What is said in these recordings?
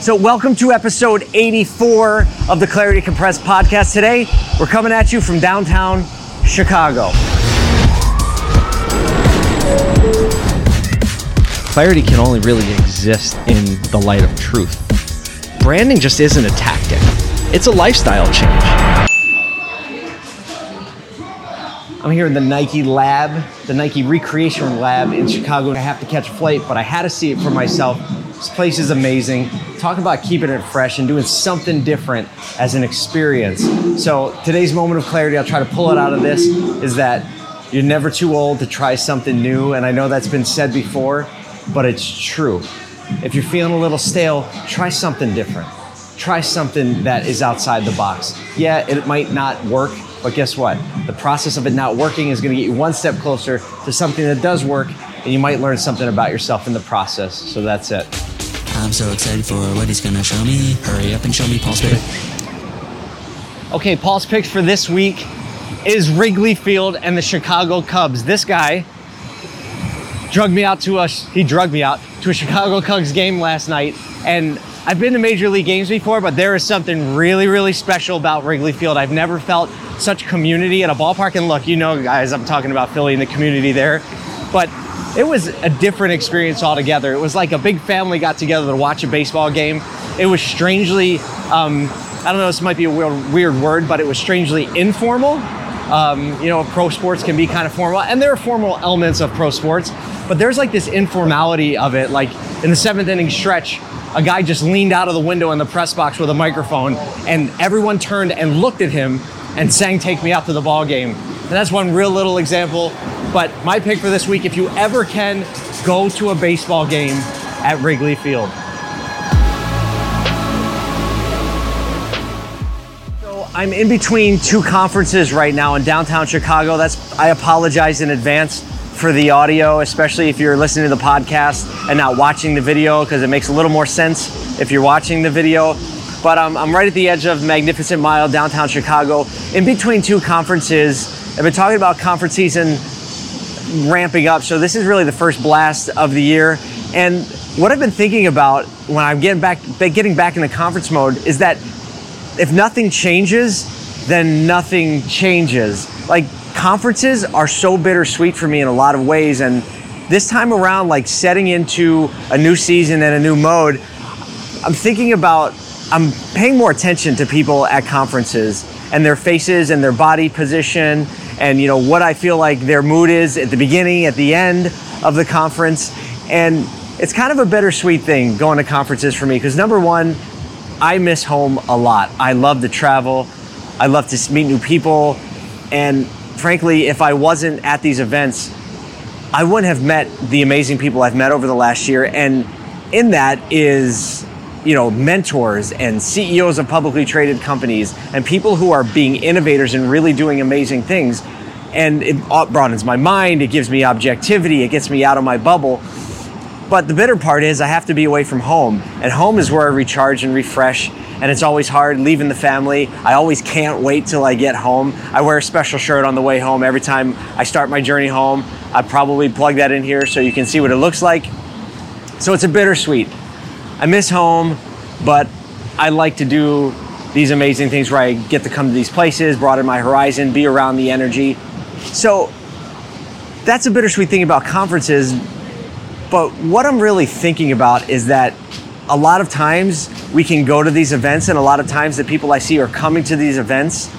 So, welcome to episode 84 of the Clarity Compressed podcast. Today, we're coming at you from downtown Chicago. Clarity can only really exist in the light of truth. Branding just isn't a tactic, it's a lifestyle change. I'm here in the Nike lab, the Nike Recreation Lab in Chicago. I have to catch a flight, but I had to see it for myself. This place is amazing. Talk about keeping it fresh and doing something different as an experience. So, today's moment of clarity, I'll try to pull it out of this, is that you're never too old to try something new. And I know that's been said before, but it's true. If you're feeling a little stale, try something different. Try something that is outside the box. Yeah, it might not work, but guess what? The process of it not working is going to get you one step closer to something that does work, and you might learn something about yourself in the process. So that's it. I'm so excited for what he's gonna show me. Hurry up and show me Paul's pick. Okay, Paul's picks for this week is Wrigley Field and the Chicago Cubs. This guy drugged me out to a he drugged me out to a Chicago Cubs game last night and I've been to major league games before, but there is something really, really special about Wrigley Field. I've never felt such community at a ballpark. And look, you know, guys, I'm talking about Philly and the community there. But it was a different experience altogether. It was like a big family got together to watch a baseball game. It was strangely, um, I don't know, this might be a weird, weird word, but it was strangely informal. Um, you know, pro sports can be kind of formal, and there are formal elements of pro sports, but there's like this informality of it. Like in the seventh inning stretch, a guy just leaned out of the window in the press box with a microphone, and everyone turned and looked at him and sang "Take Me Out to the Ball Game." And that's one real little example. But my pick for this week, if you ever can, go to a baseball game at Wrigley Field. So I'm in between two conferences right now in downtown Chicago. That's I apologize in advance for the audio, especially if you're listening to the podcast and not watching the video, because it makes a little more sense if you're watching the video. But um, I'm right at the edge of Magnificent Mile, downtown Chicago, in between two conferences. I've been talking about conference season ramping up, so this is really the first blast of the year. And what I've been thinking about when I'm getting back, getting back into conference mode is that if nothing changes, then nothing changes. Like conferences are so bittersweet for me in a lot of ways. And this time around, like setting into a new season and a new mode, I'm thinking about, I'm paying more attention to people at conferences and their faces and their body position and you know what I feel like their mood is at the beginning, at the end of the conference. And it's kind of a bittersweet thing going to conferences for me because number one, I miss home a lot. I love to travel. I love to meet new people. And frankly, if I wasn't at these events, I wouldn't have met the amazing people I've met over the last year. And in that is, you know, mentors and CEOs of publicly traded companies and people who are being innovators and really doing amazing things. And it uh, broadens my mind, it gives me objectivity, it gets me out of my bubble. But the bitter part is I have to be away from home. And home is where I recharge and refresh. And it's always hard leaving the family. I always can't wait till I get home. I wear a special shirt on the way home every time I start my journey home. I probably plug that in here so you can see what it looks like. So it's a bittersweet. I miss home, but I like to do these amazing things where I get to come to these places, broaden my horizon, be around the energy. So that's a bittersweet thing about conferences but what I'm really thinking about is that a lot of times we can go to these events, and a lot of times the people I see are coming to these events,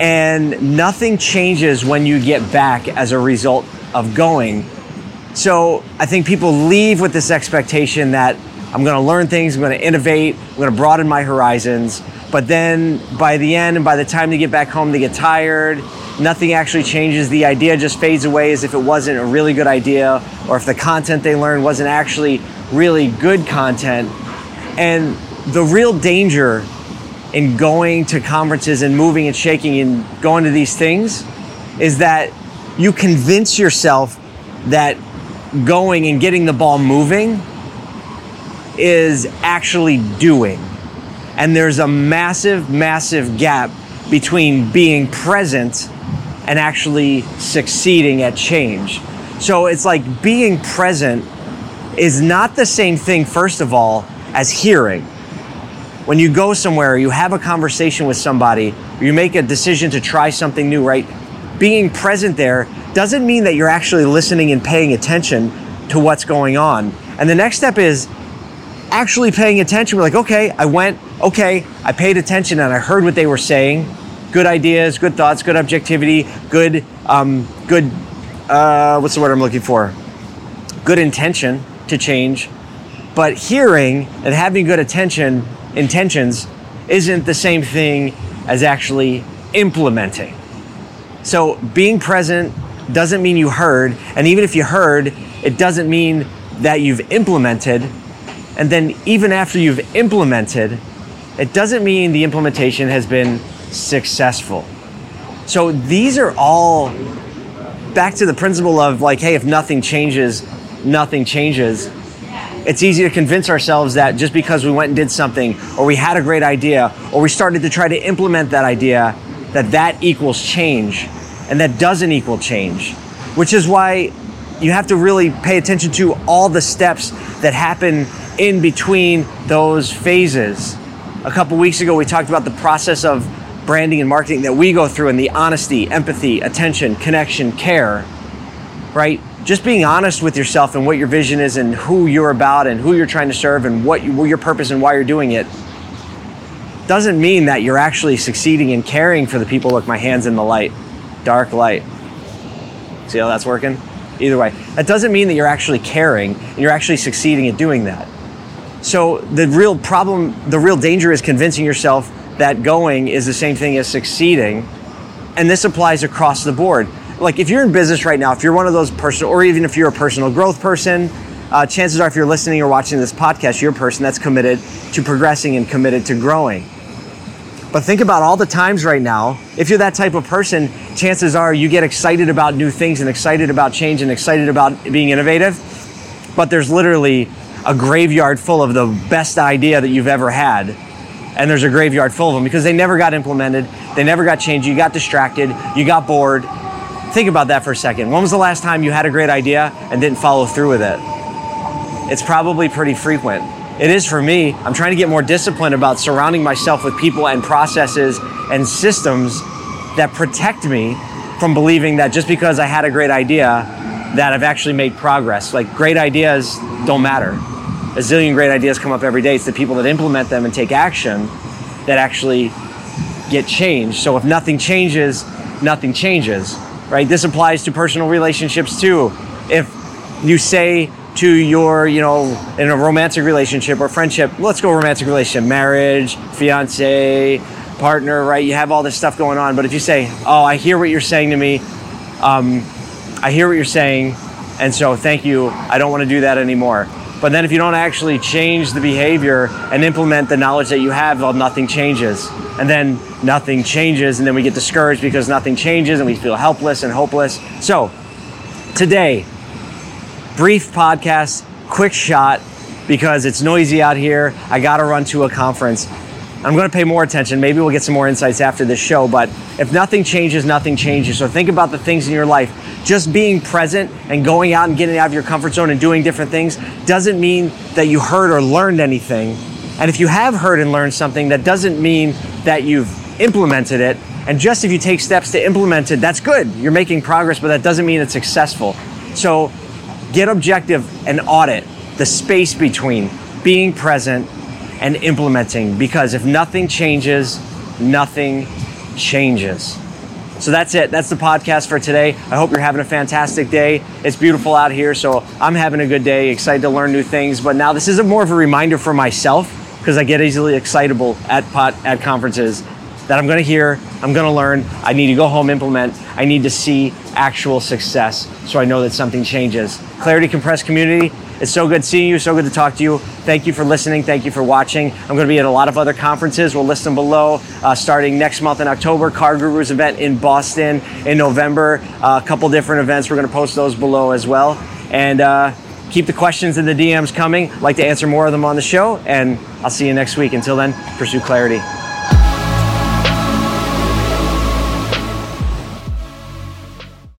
and nothing changes when you get back as a result of going. So I think people leave with this expectation that I'm going to learn things, I'm going to innovate, I'm going to broaden my horizons. But then by the end and by the time they get back home, they get tired. Nothing actually changes. The idea just fades away as if it wasn't a really good idea or if the content they learned wasn't actually really good content. And the real danger in going to conferences and moving and shaking and going to these things is that you convince yourself that going and getting the ball moving is actually doing. And there's a massive, massive gap between being present and actually succeeding at change. So it's like being present is not the same thing, first of all, as hearing. When you go somewhere, you have a conversation with somebody, you make a decision to try something new, right? Being present there doesn't mean that you're actually listening and paying attention to what's going on. And the next step is actually paying attention. We're like, okay, I went, okay, I paid attention and I heard what they were saying. Good ideas, good thoughts, good objectivity, good, um, good, uh, what's the word I'm looking for? Good intention to change. But hearing and having good attention, intentions, isn't the same thing as actually implementing. So being present doesn't mean you heard, and even if you heard, it doesn't mean that you've implemented. And then even after you've implemented, it doesn't mean the implementation has been successful. So these are all back to the principle of like, hey, if nothing changes, nothing changes. It's easy to convince ourselves that just because we went and did something, or we had a great idea, or we started to try to implement that idea, that that equals change. And that doesn't equal change. Which is why you have to really pay attention to all the steps that happen in between those phases. A couple weeks ago, we talked about the process of branding and marketing that we go through and the honesty, empathy, attention, connection, care, right? Just being honest with yourself and what your vision is and who you're about and who you're trying to serve and what you, your purpose and why you're doing it doesn't mean that you're actually succeeding in caring for the people. Look, my hand's in the light, dark light. See how that's working? Either way, that doesn't mean that you're actually caring and you're actually succeeding at doing that. So the real problem, the real danger is convincing yourself that going is the same thing as succeeding. And this applies across the board. Like if you're in business right now, if you're one of those personal, or even if you're a personal growth person, uh, chances are if you're listening or watching this podcast, you're a person that's committed to progressing and committed to growing. But think about all the times right now, if you're that type of person, chances are you get excited about new things and excited about change and excited about being innovative. But there's literally a graveyard full of the best idea that you've ever had. And there's a graveyard full of them because they never got implemented, they never got changed, you got distracted, you got bored. Think about that for a second. When was the last time you had a great idea and didn't follow through with it? It's probably pretty frequent it is for me. I'm trying to get more disciplined about surrounding myself with people and processes and systems that protect me from believing that just because I had a great idea that I've actually made progress. Like great ideas don't matter. A zillion great ideas come up every day. It's the people that implement them and take action that actually get changed. So if nothing changes, nothing changes, right? This applies to personal relationships too. If you say to your, you know, in a romantic relationship or friendship, let's go romantic relationship, marriage, fiance, partner, right? You have all this stuff going on. But if you say, oh, I hear what you're saying to me, um, I hear what you're saying, and so thank you, I don't want to do that anymore. But then if you don't actually change the behavior and implement the knowledge that you have, well, nothing changes. And then nothing changes, and then we get discouraged because nothing changes and we feel helpless and hopeless. So, today, brief podcast, quick shot because it's noisy out here. I got to run to a conference. I'm going to pay more attention. Maybe we'll get some more insights after this show. But if nothing changes, nothing changes. So think about the things in your life. Just being present and going out and getting out of your comfort zone and doing different things doesn't mean that you heard or learned anything. And if you have heard and learned something, that doesn't mean that you've implemented it. And just if you take steps to implement it, that's good. You're making progress, but that doesn't mean it's successful. So get objective and audit the space between being present and implementing because if nothing changes, nothing changes. So that's it. That's the podcast for today. I hope you're having a fantastic day. It's beautiful out here, so I'm having a good day, excited to learn new things. But now this is more of a reminder for myself because I get easily excitable at pot at conferences that I'm going to hear, I'm going to learn, I need to go home, implement, I need to see actual success so I know that something changes. Clarity Compressed Community, it's so good seeing you, so good to talk to you. Thank you for listening, thank you for watching. I'm going to be at a lot of other conferences, we'll list them below, uh, starting next month in October, CarGurus event in Boston in November, uh, a couple different events, we're going to post those below as well. And uh, keep the questions in the DMs coming, like to answer more of them on the show, and I'll see you next week. Until then, pursue clarity.